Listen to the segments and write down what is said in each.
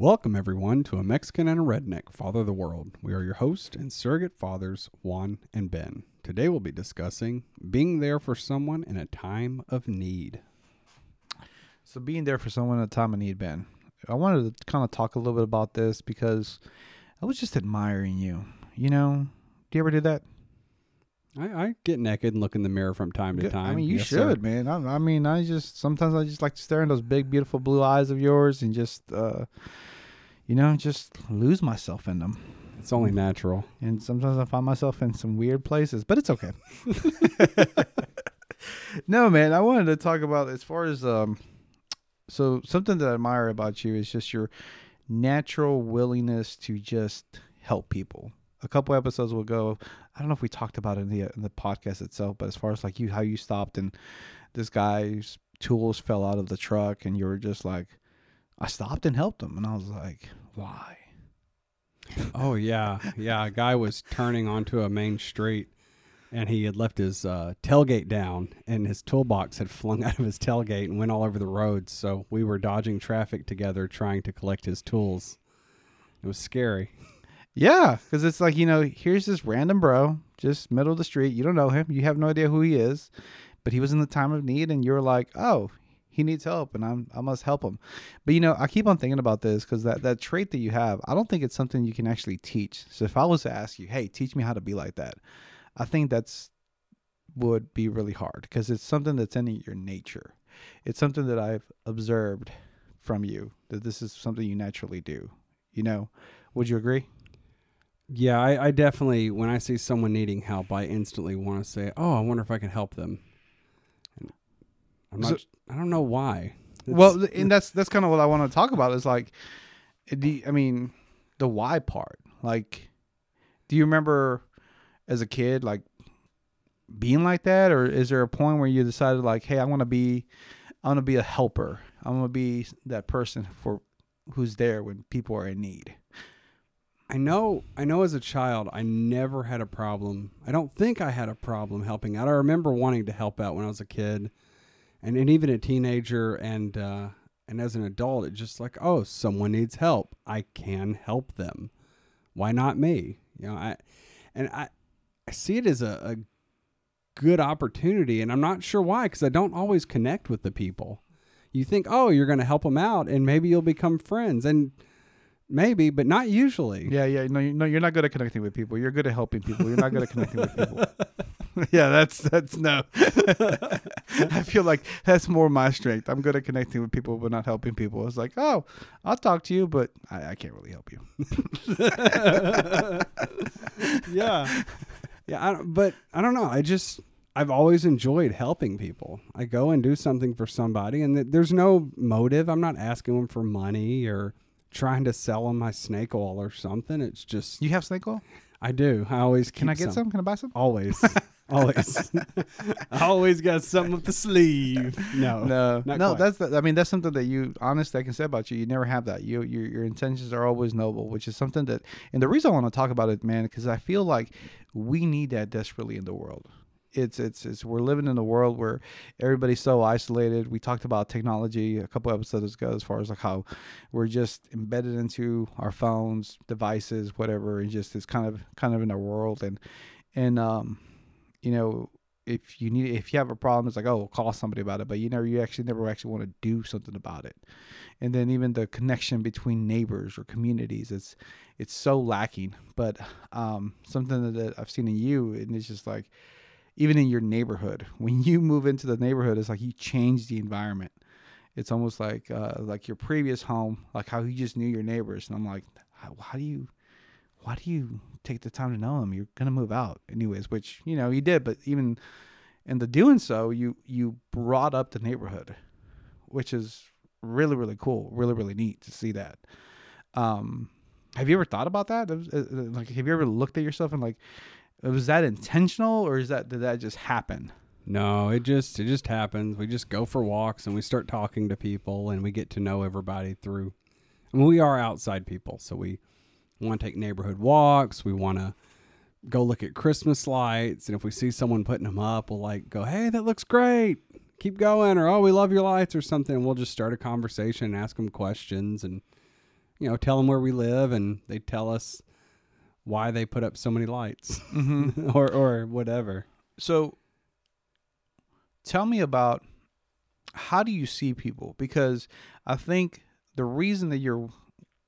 Welcome, everyone, to A Mexican and a Redneck Father of the World. We are your host and surrogate fathers, Juan and Ben. Today we'll be discussing being there for someone in a time of need. So being there for someone in a time of need, Ben. I wanted to kind of talk a little bit about this because I was just admiring you. You know, do you ever do that? I, I get naked and look in the mirror from time to time. I mean, you Yes, sir. should, man. I, I mean, I just sometimes I just like to stare in those big, beautiful blue eyes of yours and just, uh, you know, just lose myself in them. It's only natural. And sometimes I find myself in some weird places, but it's okay. no, man, I wanted to talk about as far as um so something that I admire about you is just your natural willingness to just help people. A couple episodes ago, I don't know if we talked about it in the in the podcast itself, but as far as like you how you stopped and this guy's tools fell out of the truck and you were just like I stopped and helped him and I was like, "Why?" Oh, yeah. Yeah. A guy was turning onto a main street and he had left his uh, tailgate down and his toolbox had flung out of his tailgate and went all over the roads. So we were dodging traffic together trying to collect his tools. It was scary. Yeah, because it's like you know, here's this random bro, just middle of the street. You don't know him. You have no idea who he is, but he was in the time of need, and you're like, oh, he needs help, and I'm I must help him. But you know, I keep on thinking about this because that that trait that you have, I don't think it's something you can actually teach. So if I was to ask you, hey, teach me how to be like that, I think that's would be really hard because it's something that's in your nature. It's something that I've observed from you that this is something you naturally do. You know, would you agree? Yeah, I, I definitely, when I see someone needing help, I instantly want to say, "Oh, I wonder if I can help them." And I'm not. I don't know why. It's- well, and that's that's kind of what I want to talk about. Is like, eh, the I mean, the why part. Like, do you remember as a kid like being like that, or is there a point where you decided like, hey, I want to be, I want to be a helper. I want to be that person for who's there when people are in need. I know. I know. As a child, I never had a problem. I don't think I had a problem helping out. I remember wanting to help out when I was a kid, and, and even a teenager, and uh, and as an adult, it's just like, oh, someone needs help. I can help them. Why not me? You know, I and I I see it as a, a good opportunity, and I'm not sure why because I don't always connect with the people. You think, oh, you're going to help them out, and maybe you'll become friends, and maybe, but not usually. Yeah, yeah. No, you- no, you're not good at connecting with people. You're good at helping people. You're not good at connecting with people. yeah, that's that's no. I feel like that's more my strength. I'm good at connecting with people, but not helping people. It's like, oh, I'll talk to you, but I, I can't really help you. yeah, yeah. I but I don't know. I just I've always enjoyed helping people. I go and do something for somebody, and th- there's no motive. I'm not asking them for money or trying to sell them my snake oil or something. It's just You have snake oil? I do. I always Can I get some? Can I buy some? Always, always. I always got something up the sleeve. No, No, not no. quite. That's the, I mean that's something that you honest I can say about you. You never have that. You your your intentions are always noble, which is something that. And the reason I want to talk about it, man, because I feel like we need that desperately in the world. It's it's it's we're living in a world where everybody's so isolated. We talked about technology a couple episodes ago, as far as like how we're just embedded into our phones, devices, whatever, and just it's kind of kind of in our world. And and um, you know if you need if you have a problem it's like oh call somebody about it. But you never you actually never actually want to do something about it. And then even the connection between neighbors or communities it's it's so lacking. But um something that i've seen in you and it's just like even in your neighborhood when you move into the neighborhood it's like you change the environment it's almost like uh like your previous home like how you just knew your neighbors and i'm like how, how do you why do you take the time to know them? You're gonna move out anyways, which you know you did, but even in the doing so, you you brought up the neighborhood, which is really really cool, really really neat to see that. Um, have you ever thought about that? Uh, uh, Like, have you ever looked at yourself and like, was that intentional or is that did that just happen? No, it just it just happens. We just go for walks and we start talking to people and we get to know everybody through. I mean, we are outside people, so we want to take neighborhood walks. We want to go look at Christmas lights, and if we see someone putting them up, we'll like go, "Hey, that looks great! Keep going!" Or "Oh, we love your lights!" or something. And we'll just start a conversation and ask them questions, and you know, tell them where we live, and they tell us why they put up so many lights Mm-hmm. or or whatever. So tell me about how do you see people? Because I think the reason that you're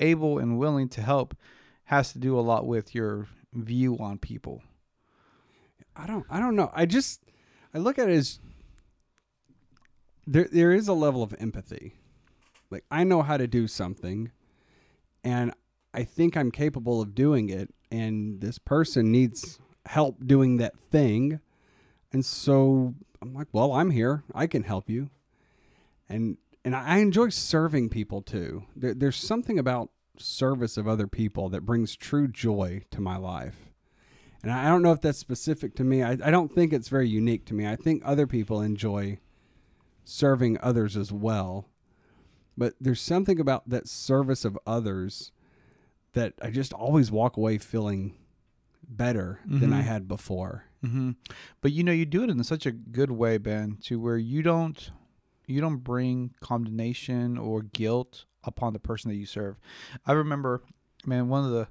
able and willing to help has to do a lot with your view on people. I don't I don't know. I just I look at it as there there is a level of empathy. Like I know how to do something and I think I'm capable of doing it and this person needs help doing that thing. And so I'm like, well, I'm here. I can help you. And and I enjoy serving people too. There, there's something about service of other people that brings true joy to my life. And I don't know if that's specific to me. I, I don't think it's very unique to me. I think other people enjoy serving others as well. But there's something about that service of others that I just always walk away feeling better than I Mhm. had before. Mm-hmm. But you know, you do it in such a good way, Ben, to where you don't you don't bring condemnation or guilt upon the person that you serve. I remember, man, one of the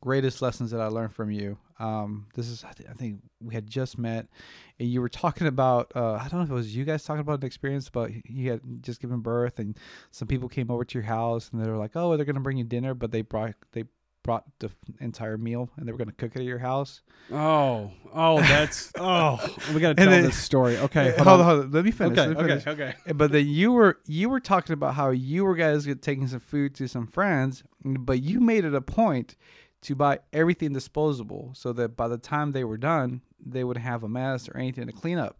greatest lessons that I learned from you. Um, this is I, th- I think we had just met, and you were talking about uh, I don't know if it was you guys talking about an experience but you had just given birth, and some people came over to your house, and they were like, oh, they're gonna bring you dinner, but they brought they brought the entire meal, and they were gonna cook it at your house. Oh, oh, that's oh, we got to tell then- this story. Okay, hold, on, hold on. Let me finish. Okay, me finish. okay, okay. But then you were you were talking about how you were guys taking some food to some friends, but you made it a point to buy everything disposable so that by the time they were done, they would have a mess or anything to clean up.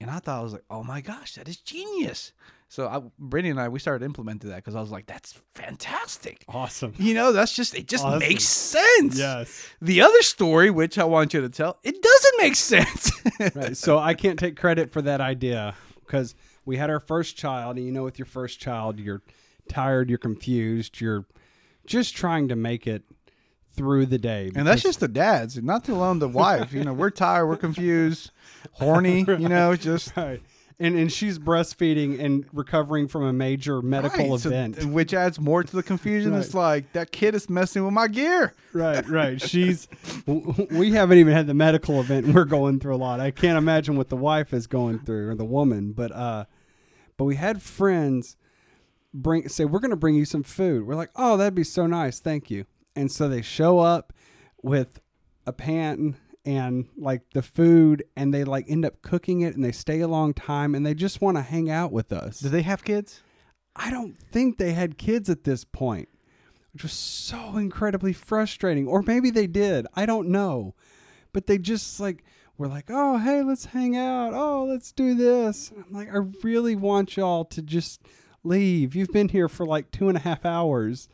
And I thought I was like, oh my gosh, that is genius. So I, Brittany and I we started implementing that because I was like, that's fantastic. Awesome. You know, that's just it just Awesome. makes sense. Yes. The other story, which I want you to tell, it doesn't make sense. Right. So I can't take credit for that idea because we had our first child, and you know, with your first child, you're tired, you're confused, you're just trying to make it through the day. And that's just the dads, not to alone the wife. You know, we're tired, we're confused, horny. You know, just right. And and she's breastfeeding and recovering from a major medical Right, so- event. which adds more to the confusion. It's like that kid is messing with my gear. right, right. She's. We haven't even had the medical event. We're going through a lot. I can't imagine what the wife is going through or the woman. But uh, but we had friends bring say we're going to bring you some food. We're like, oh, that'd be so nice, thank you. And so they show up with a pan and like the food, and they like end up cooking it, and they stay a long time, and they just want to hang out with us. Do they have kids? I don't think they had kids at this point, which was so incredibly frustrating. Or maybe they did. I don't know. But they just like were like, oh, hey, let's hang out. Oh, let's do this. And I'm like, I really want y'all to just leave. You've been here for like two and a half hours.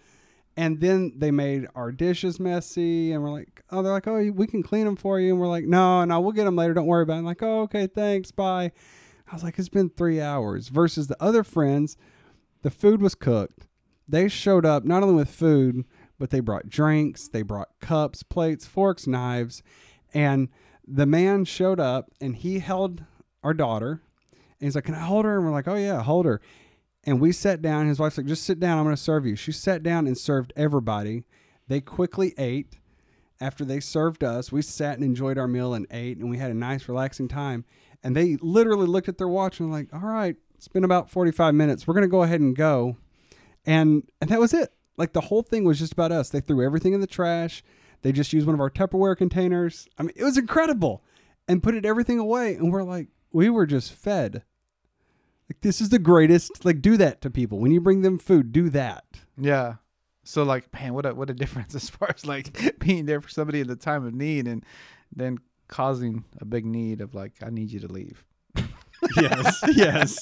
And then they made our dishes messy, and we're like, oh, they're like, oh, we can clean them for you. And we're like, no, no, we'll get them later. Don't worry about it. I'm like, oh, okay, thanks, bye. I was like, it's been three hours. Versus the other friends, the food was cooked. They showed up not only with food, but they brought drinks, they brought cups, plates, forks, knives. And the man showed up and he held our daughter. And he's like, Can I hold her? And we're like, Oh, yeah, hold her. And we sat down. His wife's like, Just sit down. I'm going to serve you. She sat down and served everybody. They quickly ate. After they served us, we sat and enjoyed our meal and ate, and we had a nice, relaxing time. And they literally looked at their watch and were like, All right, it's been about 45 minutes. We're going to go ahead and go. And and that was it. Like the whole thing was just about us. They threw everything in the trash. They just used one of our Tupperware containers. I mean, it was incredible. And put it everything away. And we're like, we were just fed. Like this is the greatest. Like do that to people. When you bring them food, do that. Yeah. So like, man, what a what a difference as far as like being there for somebody in the time of need and then causing a big need of like, I need you to leave. Yes, yes.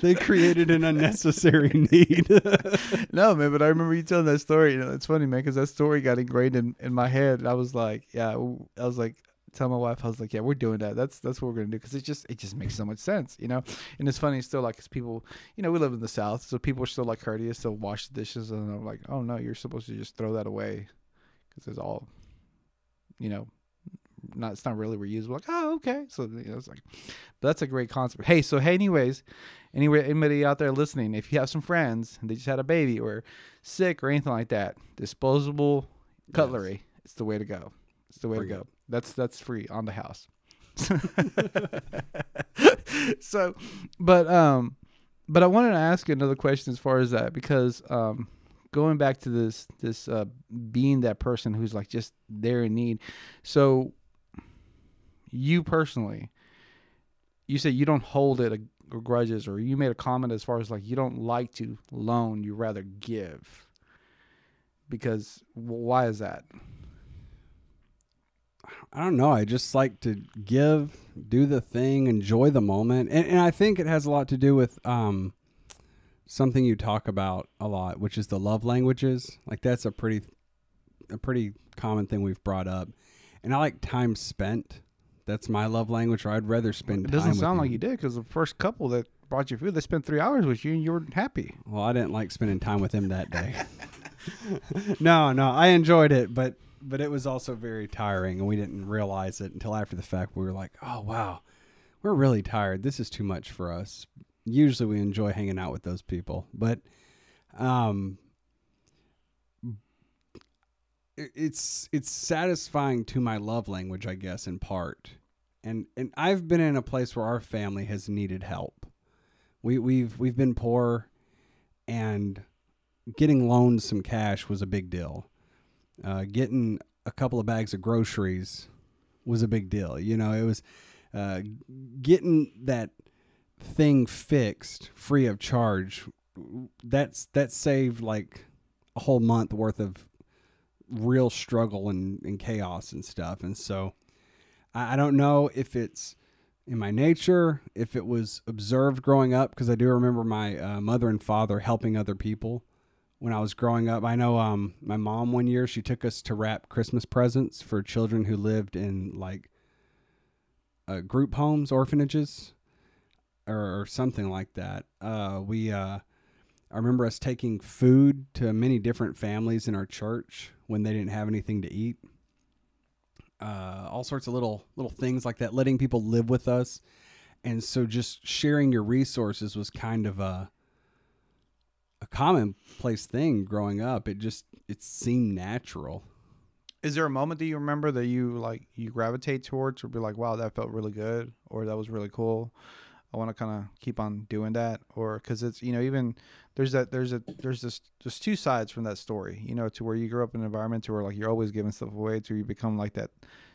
they created an unnecessary need. no, man, but I remember you telling that story. You know, it's funny, man, because that story got ingrained in, in my head. And I was like, yeah, I was like, tell my wife, I was like, yeah, we're doing that. That's that's what we're gonna do because it just it just makes so much sense, you know. And it's funny, still like, 'cause people, you know, we live in the South, so people are still like courteous, still wash the dishes, and I'm like, oh no, you're supposed to just throw that away because it's all, you know, not it's not really reusable. Like, oh, okay. So you know, it's like, but that's a great concept. Hey, so hey, anyways, anyway, anybody out there listening, if you have some friends and they just had a baby or sick or anything like that, disposable cutlery, it's the way to go. It's the way Bring to it. That's that's free on the house. so, but um, but I wanted to ask you another question as far as that because um, going back to this this uh being that person who's like just there in need. So, you personally, you said you don't hold it a, or grudges, or you made a comment as far as like you don't like to loan, you rather give. Because why is that? I don't know. I just like to give, do the thing, enjoy the moment, and, and I think it has a lot to do with um, something you talk about a lot, which is the love languages. Like that's a pretty, a pretty common thing we've brought up, and I like time spent. That's my love language. Or I'd rather spend. It doesn't sound like you did because the first couple that brought you food, they spent three hours with you and you were happy. Well, I didn't like spending time with him that day. no, no, I enjoyed it, but but it was also very tiring, and we didn't realize it until after the fact. We were like, "Oh wow, we're really tired. This is too much for us." Usually, we enjoy hanging out with those people, but um, it's it's satisfying to my love language, I guess, in part. And and I've been in a place where our family has needed help. We we've we've been poor, and getting loaned some cash was a big deal. Uh, getting a couple of bags of groceries was a big deal. You know, it was uh, getting that thing fixed free of charge. That's that saved like a whole month worth of real struggle and, and chaos and stuff. And so I, I don't know if it's in my nature, if it was observed growing up, because I do remember my uh, mother and father helping other people when I was growing up. I know um, my mom one year she took us to wrap Christmas presents for children who lived in like uh, group homes, orphanages, or, or something like that. Uh, we uh, I remember us taking food to many different families in our church when they didn't have anything to eat. Uh, all sorts of little little things like that, letting people live with us, and so just sharing your resources was kind of a a commonplace thing growing up. It just it seemed natural. Is there a moment that you remember that you like you gravitate towards or be like, wow, that felt really good or that was really cool? I want to kind of keep on doing that or because it's you know even there's that there's a there's this there's two sides from that story you know to where you grew up in an environment to where like you're always giving stuff away to you become like that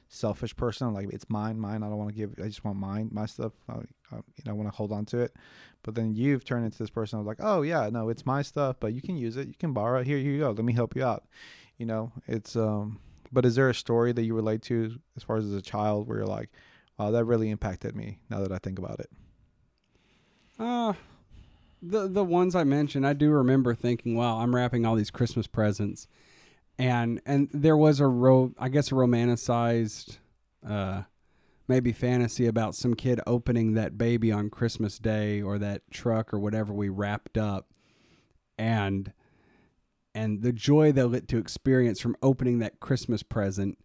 selfish person like it's mine mine I don't want to give I just want mine my stuff I, I, you know I want to hold on to it. But then you've turned into this person of like oh yeah no it's my stuff but you can use it you can borrow it here here you go let me help you out. You know it's um but is there a story that you relate to as far as as a child where you're like wow that really impacted me now that I think about it? Uh the the ones I mentioned, I do remember thinking, "Wow, I'm wrapping all these Christmas presents," and and there was a ro I guess a romanticized, uh, maybe fantasy about some kid opening that baby on Christmas Day or that truck or whatever we wrapped up, and and the joy they'll get to experience from opening that Christmas present,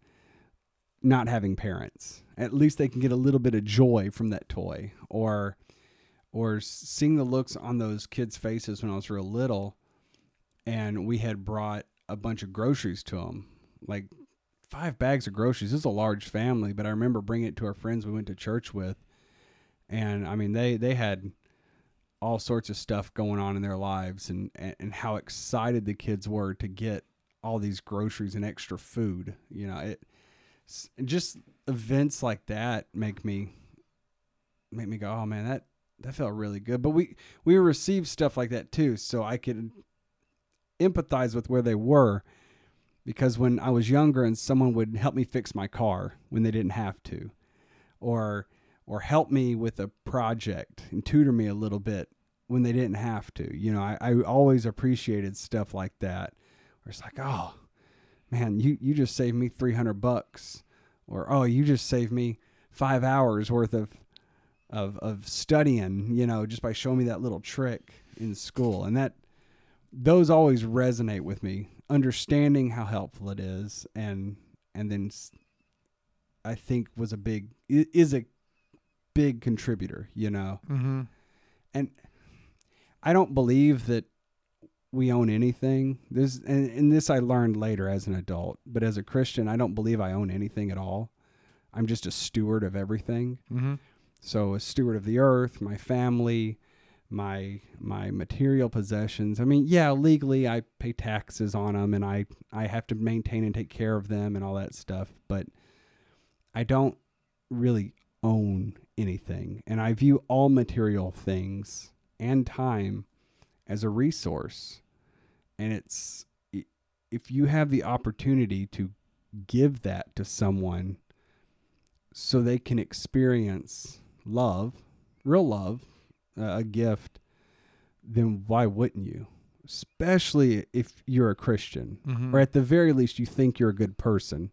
not having parents. At least they can get a little bit of joy from that toy, or or seeing the looks on those kids' faces when I was real little, and we had brought a bunch of groceries to them, like five bags of groceries. This is a large family, but I remember bringing it to our friends we went to church with, and I mean they they had all sorts of stuff going on in their lives, and and, and how excited the kids were to get all these groceries and extra food. You know, it just events like that make me make me go, oh man, that that felt really good. But we we received stuff like that too, so I could empathize with where they were. Because when I was younger and someone would help me fix my car when they didn't have to, or or help me with a project and tutor me a little bit when they didn't have to, you know, I, I always appreciated stuff like that. Where it's like, oh man, you you just saved me three hundred bucks, or oh, you just saved me five hours worth of of of studying, you know, just by showing me that little trick in school. And that those always resonate with me, understanding how helpful it is and and then I think was a big is a big contributor. You know, Mm-hmm. and I don't believe that we own anything. This and, and this I learned later as an adult, but as a Christian, I don't believe I own anything at all. I'm just a steward of everything. Mm-hmm. So a steward of the earth, my family, my my material possessions. I mean, yeah, legally I pay taxes on them and I I have to maintain and take care of them and all that stuff, but I don't really own anything. And I view all material things and time as a resource. And it's if you have the opportunity to give that to someone so they can experience love, real love, uh, a gift, then why wouldn't you? Especially if you're a Christian, Mm-hmm. or at the very least you think you're a good person.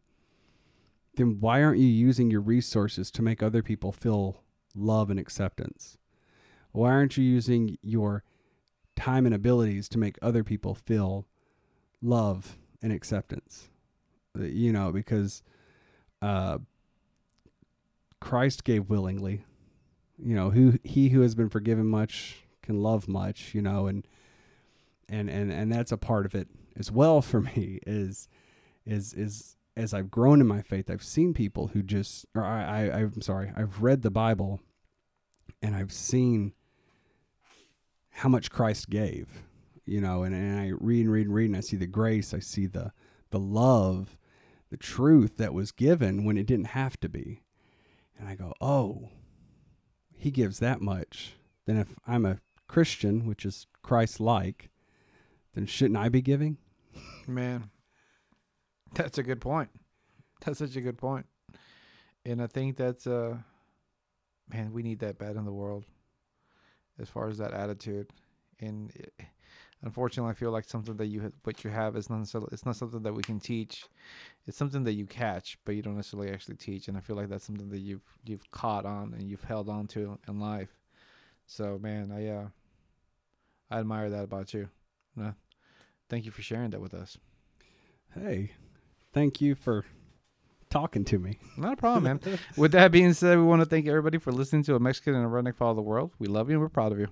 Then why aren't you using your resources to make other people feel love and acceptance? Why aren't you using your time and abilities to make other people feel love and acceptance? Uh, You know, because uh, Christ gave willingly. You know, who he who has been forgiven much can love much. You know, and and and and that's a part of it as well for me. Is is is as I've grown in my faith, I've seen people who just, or I, I I'm sorry, I've read the Bible, and I've seen how much Christ gave. You know, and, and I read and read and read, and I see the grace, I see the the love, the truth that was given when it didn't have to be. And I go, oh, he gives that much. Then if I'm a Christian, which is Christ like, then shouldn't I be giving? Man, that's a good point. That's such a good point. And I think that's uh man, we need that bad in the world as far as that attitude. And it, unfortunately, I feel like something that you what you have is not necessarily, it's not something that we can teach. It's something that you catch, but you don't necessarily actually teach. And I feel like that's something that you've you've caught on and you've held on to in life. So man, I uh I admire that about you. Uh, thank you for sharing that with us. Hey, thank you for talking to me. Not a problem, man. With that being said, we want to thank everybody for listening to a Mexican and a redneck father the world. We love you and we're proud of you.